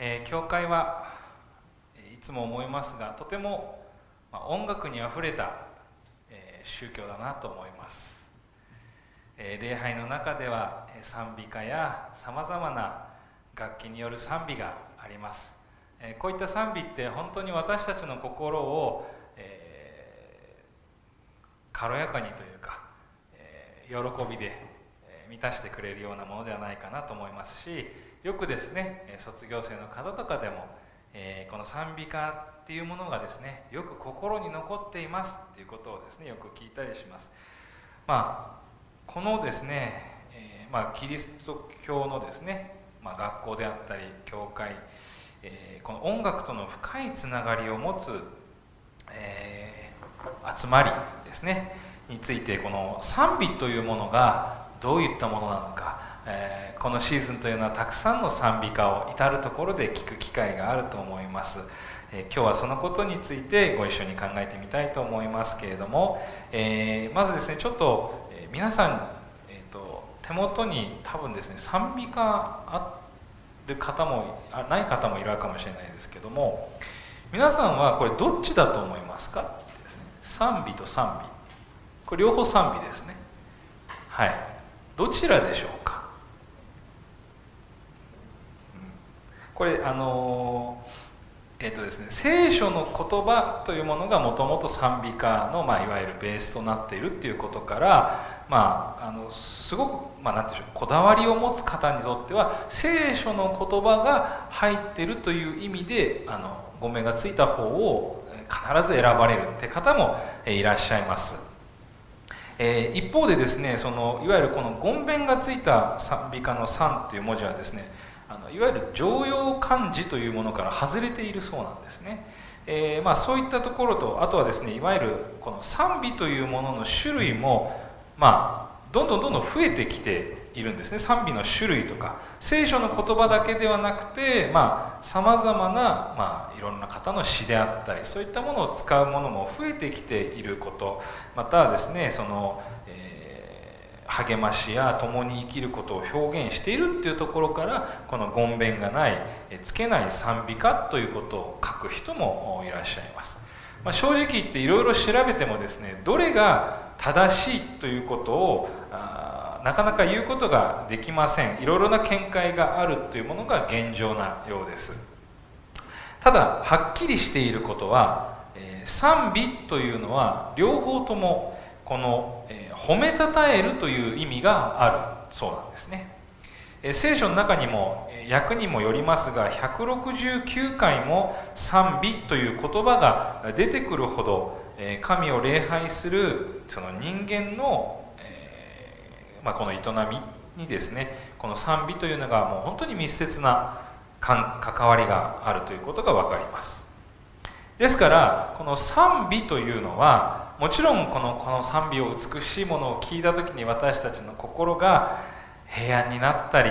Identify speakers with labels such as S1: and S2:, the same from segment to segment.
S1: えー、教会はいつも思いますがとても、ま、音楽にあふれた、えー、宗教だなと思います、えー、礼拝の中では賛美歌やさまざまな楽器による賛美があります、えこういった賛美って本当に私たちの心を、え軽やかにというか、え喜びで満たしてくれるようなものではないかなと思いますしよくですね卒業生の方とかでも、えー、この賛美歌っていうものがですねよく心に残っていますっていうことをですねよく聞いたりします。まあこのですね、えー、まあ、キリスト教のですね、まあ、学校であったり教会、えー、この音楽との深いつながりを持つ、え集まりですねについてこの賛美というものがどういったものなのか、えー、このシーズンというのはたくさんの賛美歌を至る所で聴く機会があると思います、え、今日はそのことについてご一緒に考えてみたいと思いますけれども、えー、まずですねちょっと、え皆さん、えーと、手元に多分ですね賛美歌ある方もあない方もいるかもしれないですけども皆さんはこれどっちだと思いますか、賛美と賛美。これ両方賛美ですね。はい。どちらでしょうか、うん、これあのえーとですね、聖書の言葉というものがもともと賛美歌の、まあ、いわゆるベースとなっているっていうことから、まあ、あのすごく、まあ、ていうんでしょうこだわりを持つ方にとっては聖書の言葉が入ってるという意味であの語名がついた方を必ず選ばれるって方もいらっしゃいます。えー、一方でですねそのいわゆるこの言弁がついた賛美歌の「賛」という文字はですねあのいわゆる常用漢字というものから外れているそうなんですね、えー、まあ、そういったところとあとはですねいわゆるこの賛美というものの種類もまあどんどんどんどん増えてきているんですね。賛美の種類とか聖書の言葉だけではなくてさまざ、まな、まあ、いろんな方の詩であったりそういったものを使うものも増えてきていることまたですねその、励ましや共に生きることを表現しているっていうところからこの言弁がないつけない賛美歌ということを書く人もいらっしゃいます、まあ、正直言っていろいろ調べてもですねどれが正しいということをなかなか言うことができません。いろいろな見解があるというものが現状なようです。ただはっきりしていることは、え、賛美というのは両方ともこの、褒めたたえるという意味があるそうなんですね、聖書の中にも訳にもよりますが169回も賛美という言葉が出てくるほど神を礼拝するその人間のえまあ、この営みにですねこの賛美というのがもう本当に密接な関わりがあるということが分かります。ですからこの賛美というのはもちろんこのこの賛美を美しいものを聞いた時に私たちの心が平安になったり、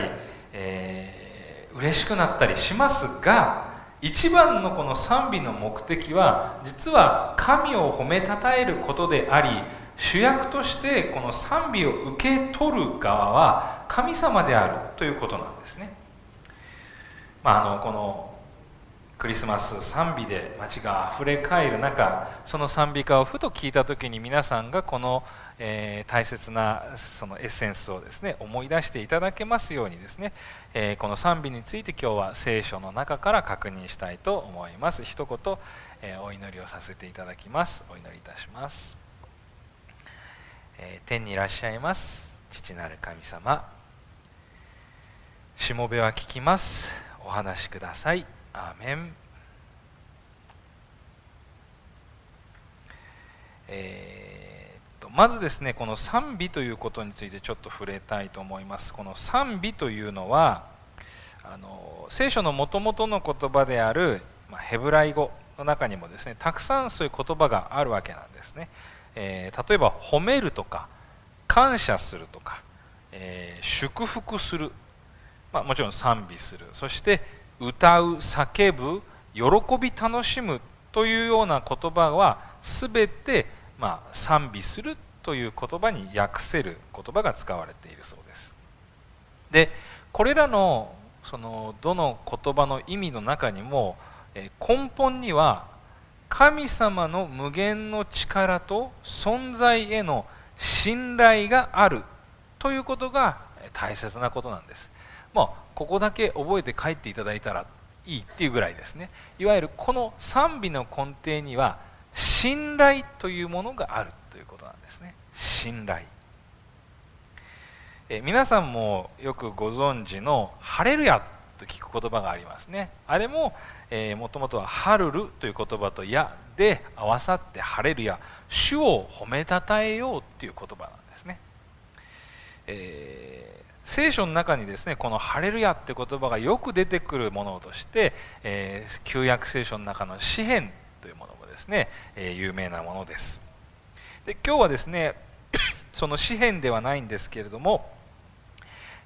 S1: えー、嬉しくなったりしますが一番のこの賛美の目的は実は神を褒めたたえることであり主役としてこの賛美を受け取る側は神様であるということなんですね、まあ、あのこのクリスマス賛美で街があふれかえる中その賛美歌をふと聞いた時に皆さんがこの、えー、大切なそのエッセンスをですね思い出していただけますようにですね、えー、この賛美について今日は聖書の中から確認したいと思います。一言、えー、お祈りをさせていただきます。お祈りいたします。え、天にいらっしゃいます。父なる神様。しもべは聞きます。お話しください。アーメンえー、とまずですねこの賛美ということについてちょっと触れたいと思いますこの賛美というのはあの聖書のもともとの言葉である、まあ、ヘブライ語の中にもですねたくさんそういう言葉があるわけなんですねえー、例えば褒めるとか感謝するとか、えー、祝福する、まあ、もちろん賛美するそして歌う叫ぶ喜び楽しむというような言葉は全て、まあ、賛美するという言葉に訳せる言葉が使われているそうですでこれらのそのどの言葉の意味の中にも根本には神様の無限の力と存在への信頼があるということが大切なことなんです。まあ、ここだけ覚えて帰っていただいたらいいっていうぐらいですね。いわゆるこの賛美の根底には信頼というものがあるということなんですね。信頼。え皆さんもよくご存知の「ハレルヤ」と聞く言葉がありますねあれももともとは「ハルル」という言葉と「や」で合わさって「ハレルヤ」主を褒めたたえようという言葉なんですね、え、聖書の中にですねこの「ハレルヤ」って言葉がよく出てくるものとして、えー、旧約聖書の中の詩篇というものもですね、えー、有名なものです。で今日はですね その詩篇ではないんですけれども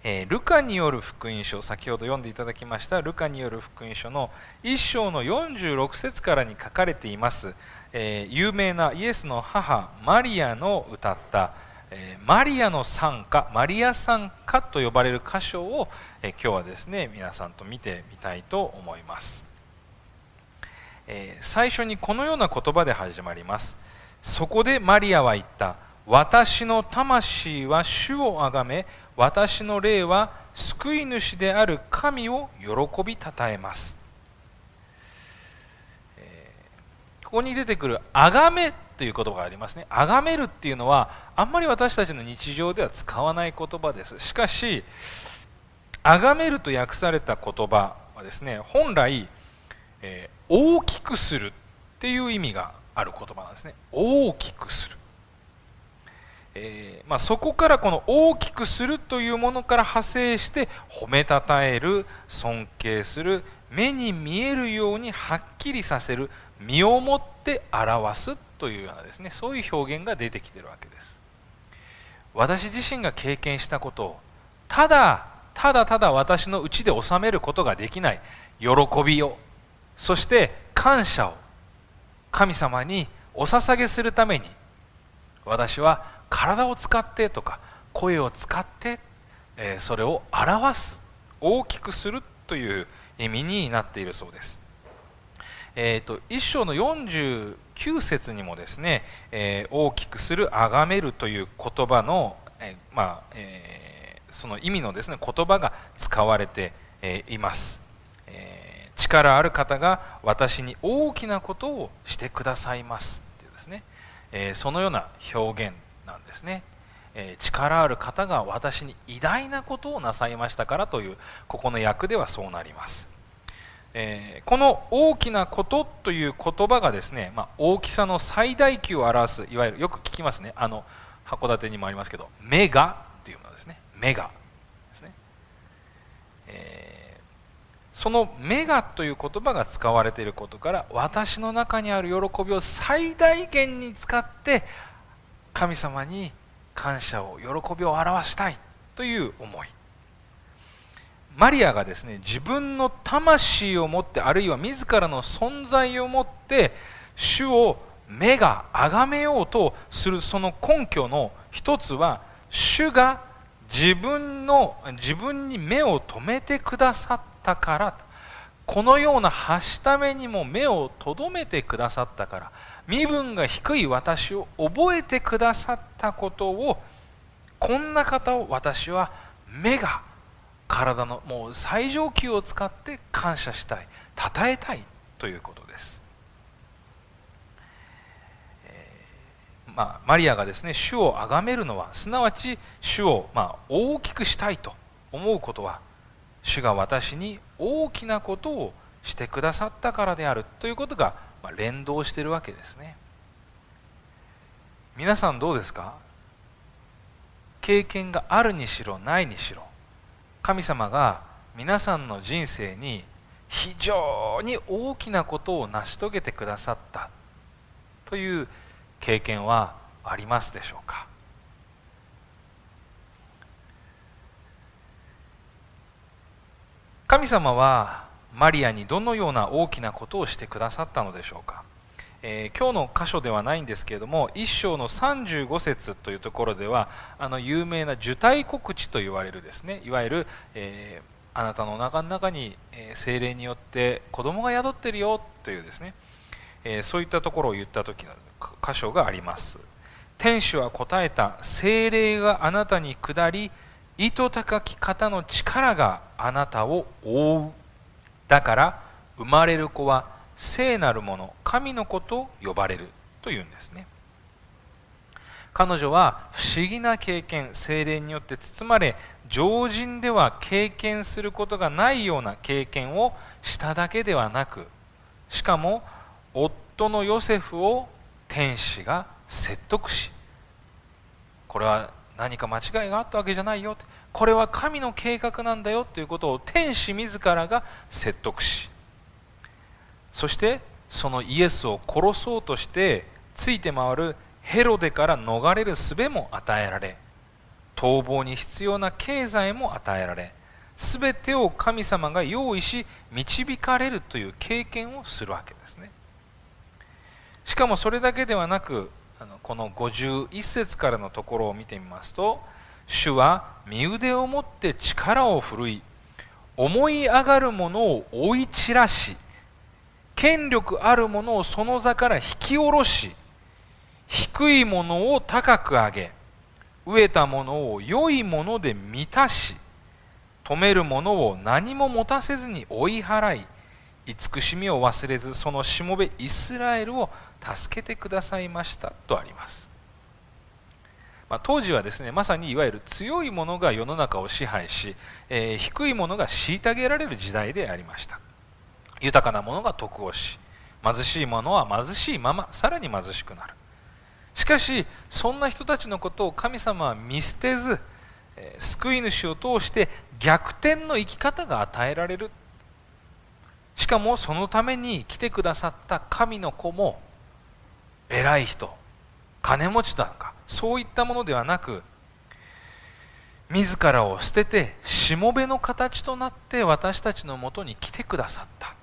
S1: えー、ルカによる福音書先ほど読んでいただきましたルカによる福音書の1章の46節からに書かれています、え、有名なイエスの母マリアの歌った、え、マリアの賛歌マリア賛歌と呼ばれる箇所を、え今日はですね皆さんと見てみたいと思います、え最初にこのような言葉で始まります。そこでマリアは言った私の魂は主をあがめ私の霊は救い主である神を喜びたたえます、えー、ここに出てくる「あがめ」という言葉がありますね「あがめる」っていうのはあんまり私たちの日常では使わない言葉です。しかし「あがめる」と訳された言葉はですね本来、えー、大きくするっていう意味がある言葉なんですね。大きくする。えー、まあ、そこからこの大きくするというものから派生して褒めたたえる尊敬する目に見えるようにはっきりさせる身をもって表すというようなですねそういう表現が出てきてるわけです私自身が経験したことをただただただ私のうちで収めることができない喜びをそして感謝を神様にお捧げするために私は体を使ってとか声を使って、えそれを表す大きくするという意味になっているそうです。えーと、一章の49節にもですね、えー、大きくする崇めるという言葉の、えー、まあえー、その意味のですね言葉が使われて、えいます、え力ある方が私に大きなことをしてくださいますっていうですね、えそのような表現なんですね、力ある方が私に偉大なことをなさいましたからというここの訳ではそうなります、えー、この大きなことという言葉がですね、まあ、大きさの最大級を表すいわゆるよく聞きますね。あの函館にもありますけどメガっていうものですねメガですね、えー、そのメガという言葉が使われていることから私の中にある喜びを最大限に使って神様に感謝を喜びを表したいという思い。マリアがですね自分の魂を持ってあるいは自らの存在を持って主を目が崇めようとするその根拠の一つは主が自分の自分に目を留めてくださったから。このようなはしためにも目をとどめてくださったから。身分が低い私を覚えてくださったことをこんな方を私は目が体のもう最上級を使って感謝したい称えたいということです、えー、まあ、マリアがですね主を崇めるのはすなわち主をまあ大きくしたいと思うことは主が私に大きなことをしてくださったからであるということがまあ、連動しているわけですね。皆さんどうですか？経験があるにしろないにしろ。神様が皆さんの人生に非常に大きなことを成し遂げてくださったという経験はありますでしょうか？神様はマリアにどのような大きなことをしてくださったのでしょうか、えー、今日の箇所ではないんですけれども一章の35節というところではあの有名な受胎告知と言われるですねいわゆる、えー、あなたの中の中に、え精霊によって子供が宿ってるよというですね、えそういったところを言った時の箇所があります。天使は答えた精霊があなたに下り糸高き方の力があなたを覆う。だから生まれる子は聖なるもの神の子と呼ばれるというんですね。彼女は不思議な経験精霊によって包まれ常人では経験することがないような経験をしただけではなくしかも夫のヨセフを天使が説得しこれは何か間違いがあったわけじゃないよこれは神の計画なんだよということを天使自らが説得しそしてそのイエスを殺そうとしてついて回るヘロデから逃れる術も与えられ逃亡に必要な経済も与えられ全てを神様が用意し導かれるという経験をするわけですね。しかもそれだけではなくこの51節からのところを見てみますと主は身腕を持って力を振るい思い上がる者を追い散らし権力ある者をその座から引き下ろし低いものを高く上げ飢えたものを良いもので満たし止めるものを何も持たせずに追い払い慈しみを忘れずそのしもべイスラエルを助けてくださいましたとあります、まあ、当時はですねまさにいわゆる強いものが世の中を支配し、えー、低いものが虐げられる時代でありました。豊かなものが得をし貧しいものは貧しいままさらに貧しくなる。しかしそんな人たちのことを神様は見捨てず救い主を通して逆転の生き方が与えられる。しかもそのために来てくださった神の子も偉い人金持ちだとかそういったものではなく自らを捨ててしもべの形となって私たちのもとに来てくださった。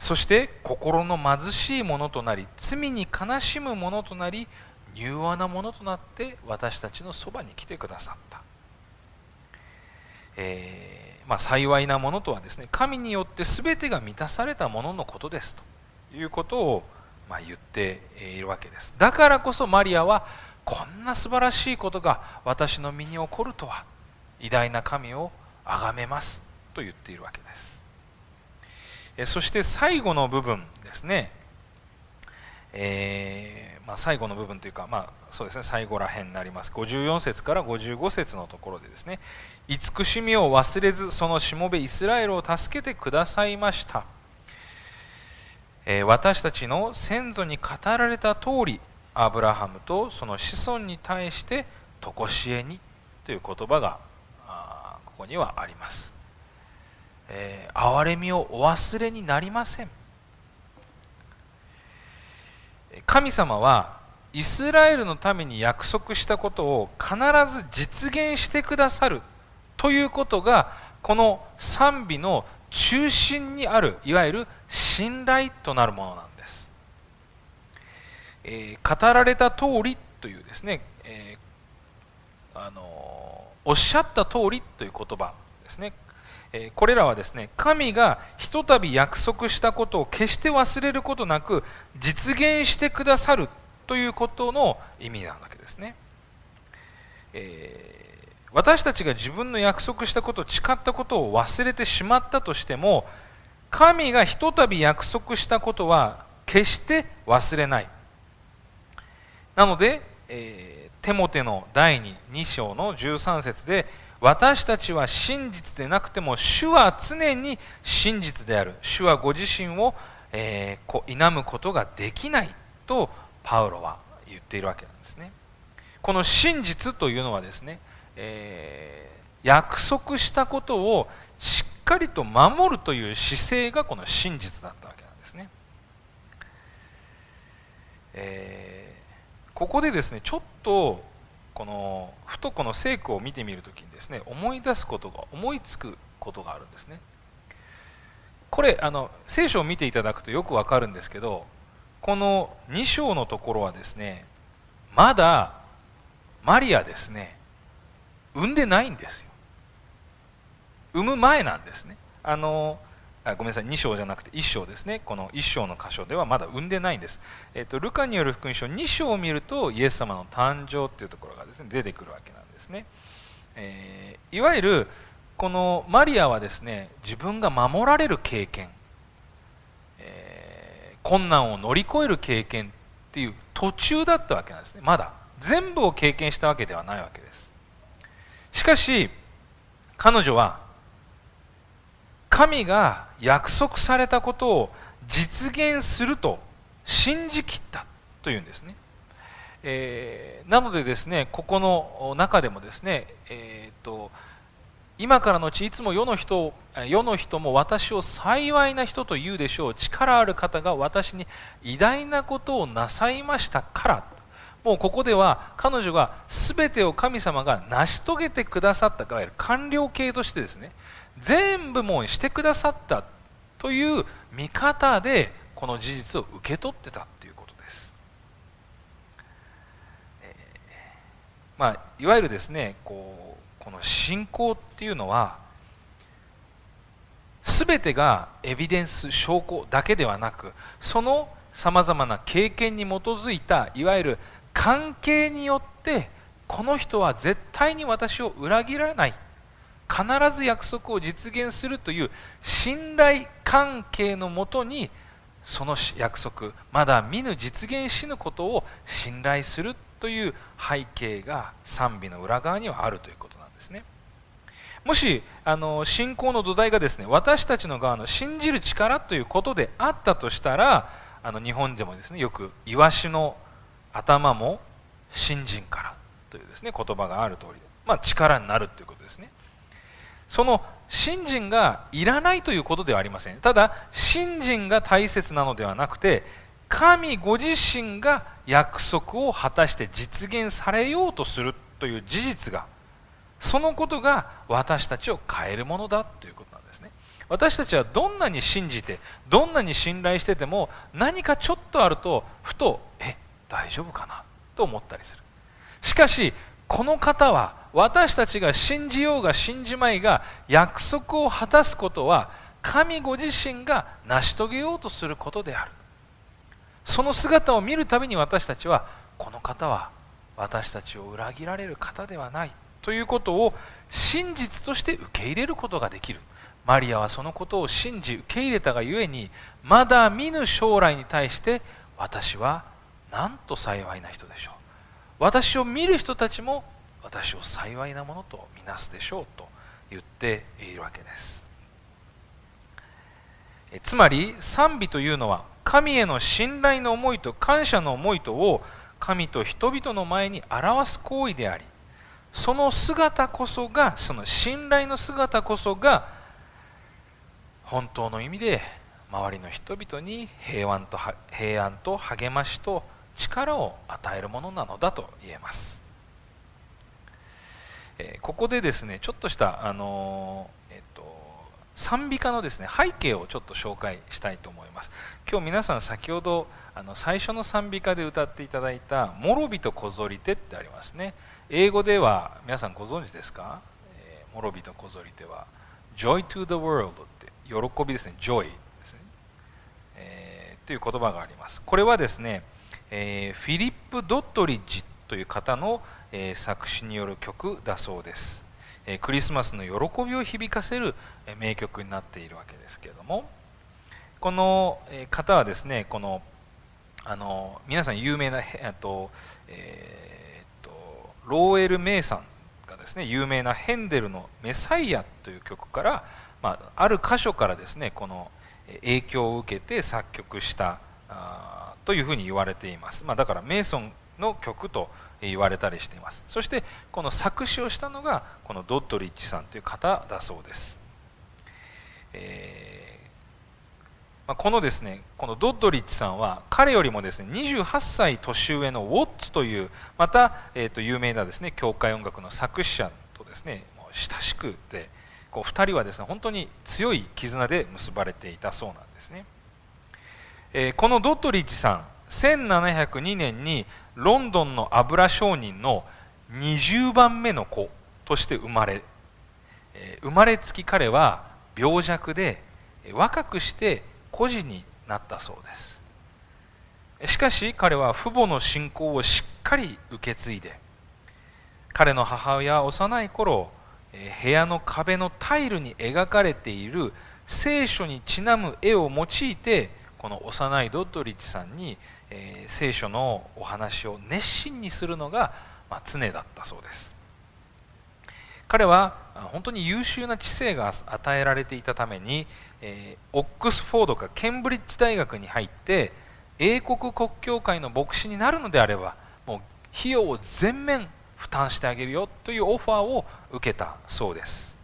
S1: そして心の貧しいものとなり罪に悲しむものとなり柔和なものとなって私たちのそばに来てくださった、えー、まあ、幸いなものとはですね神によって全てが満たされたもののことですと。いうことを、まあ、言っているわけです。だからこそマリアはこんな素晴らしいことが私の身に起こるとは偉大な神を崇めますと言っているわけです。そして最後の部分ですね、えー、まあ、最後の部分というか、まあ、そうですね。最後ら辺になります。54節から55節のところでですね。慈しみを忘れずそのしもべイスラエルを助けてくださいました、えー、私たちの先祖に語られた通りアブラハムとその子孫に対して常しえにという言葉がここにはあります。えー、憐れみをお忘れになりません。神様はイスラエルのために約束したことを必ず実現してくださるということがこの賛美の中心にあるいわゆる信頼となるものなんです、えー、語られた通りというですね、えー、あのおっしゃった通りという言葉ですね。これらはですね神がひとたび約束したことを決して忘れることなく実現してくださるということの意味なわけですね、えー、私たちが自分の約束したこと誓ったことを忘れてしまったとしても神がひとたび約束したことは決して忘れない。なので、えー、テモテの第2章の13節で私たちは真実でなくても主は常に真実である。主はご自身を、えー、否むことができないとパウロは言っているわけなんですね。この真実というのはですね、えー、約束したことをしっかりと守るという姿勢がこの真実だったわけなんですね、えー、ここでですねちょっとこのふとこの聖句を見てみるときにですね思い出すことが思いつくことがあるんですね。これあの聖書を見ていただくとよくわかるんですけどこの2章のところはですねまだマリアですね産んでないんですよ。産む前なんですね。あのあごめんなさい2章じゃなくて1章ですね。この1章の箇所ではまだ産んでないんです、えーと、ルカによる福音書2章を見るとイエス様の誕生っていうところがですね出てくるわけなんですね、えー、いわゆるこのマリアはですね自分が守られる経験、えー、困難を乗り越える経験っていう途中だったわけなんですね。まだ。全部を経験したわけではないわけです。しかし彼女は神が約束されたことを実現すると信じきったというんですね、えー、なのでですねここの中でもですね、えーと、今からのうちいつも世の人世の人も私を幸いな人と言うでしょう。力ある方が私に偉大なことをなさいましたから。もうここでは彼女が全てを神様が成し遂げてくださったいわゆる完了形としてですね全部もうしてくださったという見方でこの事実を受け取ってたということです、えー、まあ、いわゆるですねこうこの信仰っていうのは全てがエビデンス証拠だけではなくそのさまざまな経験に基づいたいわゆる関係によってこの人は絶対に私を裏切らない。必ず約束を実現するという信頼関係のもとにその約束まだ見ぬ実現しぬことを信頼するという背景が賛美の裏側にはあるということなんですね。もしあの信仰の土台がですね私たちの側の信じる力ということであったとしたらあの日本でもですねよくイワシの頭も信心からというですね言葉がある通りまあ、力になるということですね。その信心がいらないということではありません。ただ信心が大切なのではなくて神ご自身が約束を果たして実現されようとするという事実がそのことが私たちを変えるものだということなんですね。私たちはどんなに信じてどんなに信頼してても何かちょっとあるとふとえ大丈夫かなと思ったりする。しかしこの方は私たちが信じようが信じまいが約束を果たすことは神ご自身が成し遂げようとすることである。その姿を見るたびに私たちはこの方は私たちを裏切られる方ではないということを真実として受け入れることができる。マリアはそのことを信じ受け入れたがゆえにまだ見ぬ将来に対して私はなんと幸いな人でしょう。私を見る人たちも私を幸いなものとみなすでしょうと言っているわけです。つまり賛美というのは神への信頼の思いと感謝の思いとを神と人々の前に表す行為でありその姿こそがその信頼の姿こそが本当の意味で周りの人々に平安と平安と励ましと力を与えるものなのだと言えます。えここでですねちょっとしたあのえっと賛美歌のですね背景をちょっと紹介したいと思います。今日皆さん先ほどあの最初の賛美歌で歌っていただいた「もろびとこぞりて」ってありますね。英語では皆さんご存知ですか、えー、もろびとこぞりては「Joy to the world」って喜びですね。Joy ですね、えー、という言葉があります。これはですね、えー、フィリップ・ドットリッジという方のえ作詞による曲だそうです、えクリスマスの喜びを響かせる名曲になっているわけですけれども。この方はですねこのあの皆さん有名なと、えー、とローエル・メイさんがですね有名なヘンデルの「メサイア」という曲から、まあ、ある箇所からですねこの影響を受けて作曲したあというふうに言われています、まあ、だからメイソンの曲と言われたりしています。そしてこの作詞をしたのがこのドッドリッチさんという方だそうです、えー、まあ、このですねこのドッドリッチさんは彼よりもですね28歳年上のウォッツというまた、えー、と有名なですね教会音楽の作詞者とですね親しくてこう2人はですね本当に強い絆で結ばれていたそうなんですね、えー、このドッドリッチさん1702年にロンドンの油商人の20番目の子として生まれ生まれつき彼は病弱で若くして孤児になったそうです。しかし彼は父母の信仰をしっかり受け継いで彼の母親は幼い頃部屋の壁のタイルに描かれている聖書にちなむ絵を用いてこの幼いドッドリッチさんに、えー、聖書のお話を熱心にするのが、まあ、常だったそうです。彼は本当に優秀な知性が与えられていたために、えー、オックスフォードかケンブリッジ大学に入って英国国教会の牧師になるのであればもう費用を全面負担してあげるよというオファーを受けたそうです。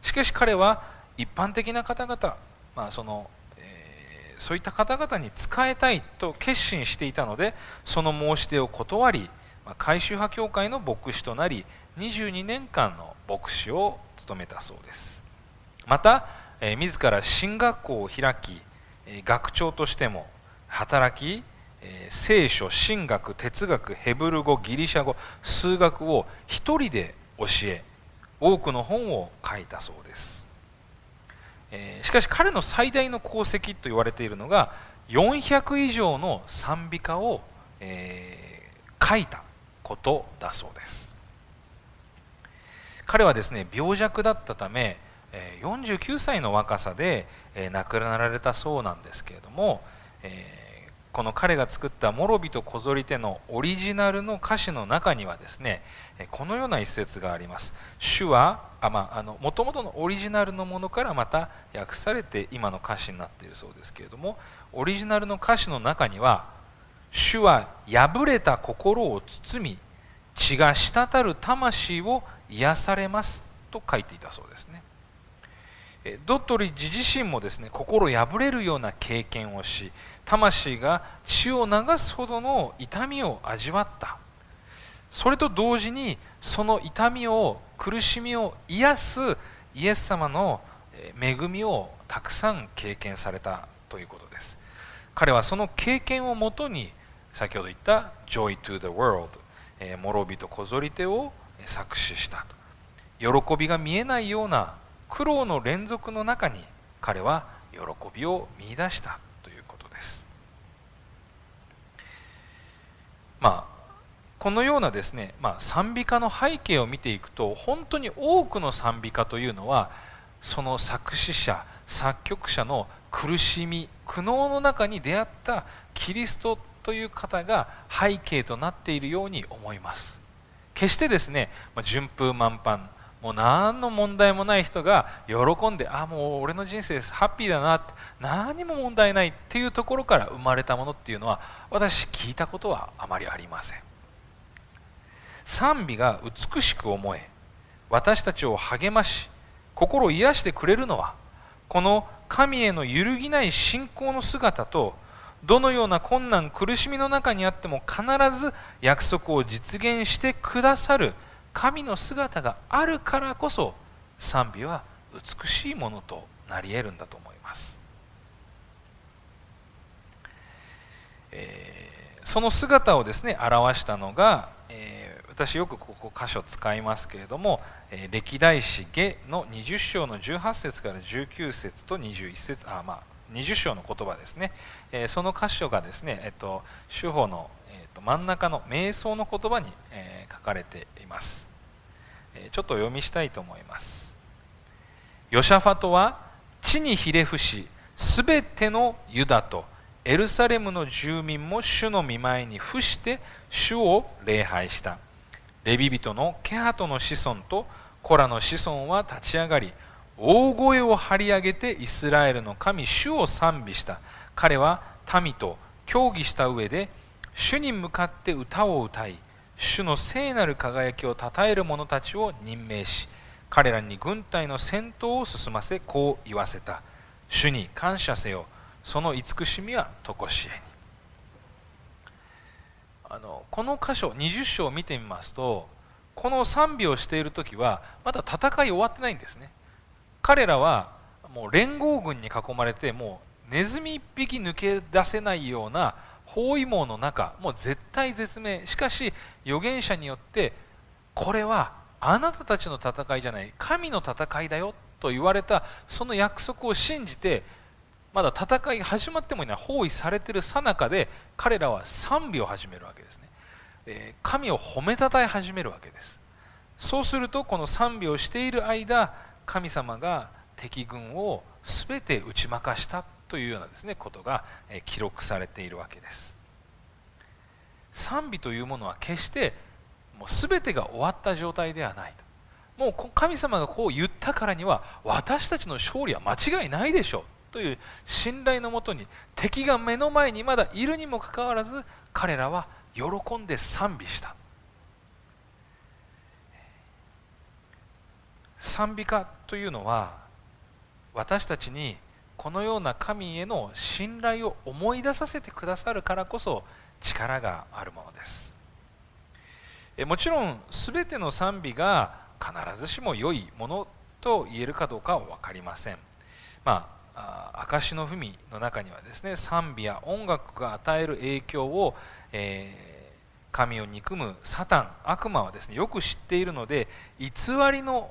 S1: しかし彼は一般的な方々、まあその、そういった方々に仕えたいと決心していたのでその申し出を断り、ま、改宗派教会の牧師となり22年間の牧師を務めたそうです。また、えー、自ら進学校を開き学長としても働きえ聖書神学哲学ヘブル語ギリシャ語数学を一人で教え多くの本を書いたそうです。えしかし彼の最大の功績と言われているのが400以上の賛美歌を、えー、書いたことだそうです。彼はですね病弱だったため49歳の若さで亡くなられたそうなんですけれども、えーこの彼が作った「モロビと小ぞり手」のオリジナルの歌詞の中にはですねこのような一節があります。主はもともとのオリジナルのものからまた訳されて今の歌詞になっているそうですけれどもオリジナルの歌詞の中には「主は破れた心を包み血が滴る魂を癒されます」と書いていたそうですね。ドットリッジ自身もですね心破れるような経験をし魂が血を流すほどの痛みを味わった。それと同時にその痛みを苦しみを癒すイエス様の恵みをたくさん経験されたということです。彼はその経験をもとに先ほど言った「Joy to the World」「諸びとこぞり手」を作詞したと。喜びが見えないような苦労の連続の中に彼は喜びを見いだしたまあ、このようなですね、まあ、賛美歌の背景を見ていくと本当に多くの賛美歌というのはその作詞者作曲者の苦しみ苦悩の中に出会ったキリストという方が背景となっているように思います。決してですね順風満帆もう何の問題もない人が喜んであもう俺の人生ですハッピーだなって何も問題ないっていうところから生まれたものっていうのは私聞いたことはあまりありません。賛美が美しく思え私たちを励まし心を癒してくれるのはこの神への揺るぎない信仰の姿とどのような困難苦しみの中にあっても必ず約束を実現してくださる神の姿があるからこそ賛美は美しいものとなり得るんだと思います、えー、その姿をですね表したのが、えー、私よくここ箇所使いますけれども、えー、歴代史下の20章の18節から19節と21節あまあ20章の言葉ですね、えその箇所がですね、えっと、主法の、えっと、真ん中の瞑想の言葉に、え書かれています。ちょっと読みしたいと思います。ヨシャファトは地にひれ伏しすべてのユダとエルサレムの住民も主の見舞いに伏して主を礼拝した。レビ人のケハトの子孫とコラの子孫は立ち上がり大声を張り上げてイスラエルの神主を賛美した。彼は民と協議した上で主に向かって歌を歌い主の聖なる輝きを称える者たちを任命し彼らに軍隊の戦闘を進ませこう言わせた。主に感謝せよ。その慈しみは常しえに。あのこの箇所20章を見てみますとこの賛美をしている時はまだ戦い終わってないんですね。彼らはもう連合軍に囲まれてもうネズミ一匹抜け出せないような包囲網の中もう絶対絶命。しかし預言者によってこれはあなたたちの戦いじゃない。神の戦いだよと言われたその約束を信じてまだ戦い始まってもいない包囲されているさなかで彼らは賛美を始めるわけですね、え神を褒めたたえ始めるわけです。そうするとこの賛美をしている間神様が敵軍を全て打ち負かした。というようなですねことが記録されているわけです。賛美というものは決してもう全てが終わった状態ではないと。もう神様がこう言ったからには私たちの勝利は間違いないでしょう。という信頼のもとに敵が目の前にまだいるにもかかわらず彼らは喜んで賛美した。賛美歌というのは私たちにこのような神への信頼を思い出させてくださるからこそ力があるものです。もちろん全ての賛美が必ずしも良いものと言えるかどうかは分かりません。まあ証の文の中にはですね賛美や音楽が与える影響を、えー、神を憎むサタン悪魔はですねよく知っているので偽りの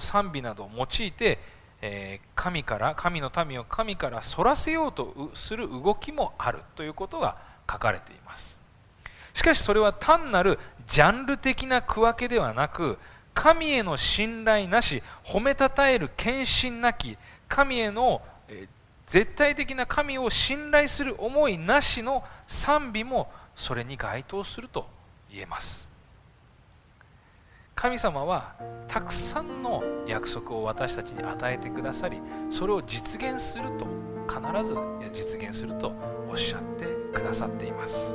S1: 賛美などを用いて、えー、神から神の民を神からそらせようとする動きもあるということが書かれています。しかしそれは単なるジャンル的な区分けではなく神への信頼なし褒めたたえる献身なき神への絶対的な神を信頼する思いなしの賛美もそれに該当すると言えます。神様はたくさんの約束を私たちに与えてくださりそれを実現すると必ず実現するとおっしゃってくださっています。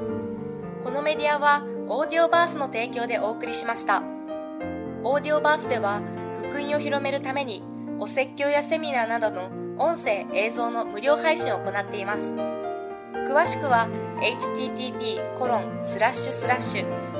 S2: このメディアはオーディオバースの提供でお送りしました。オーディオバースでは福音を広めるためにお説教やセミナーなどの音声映像の無料配信を行っています。詳しくは http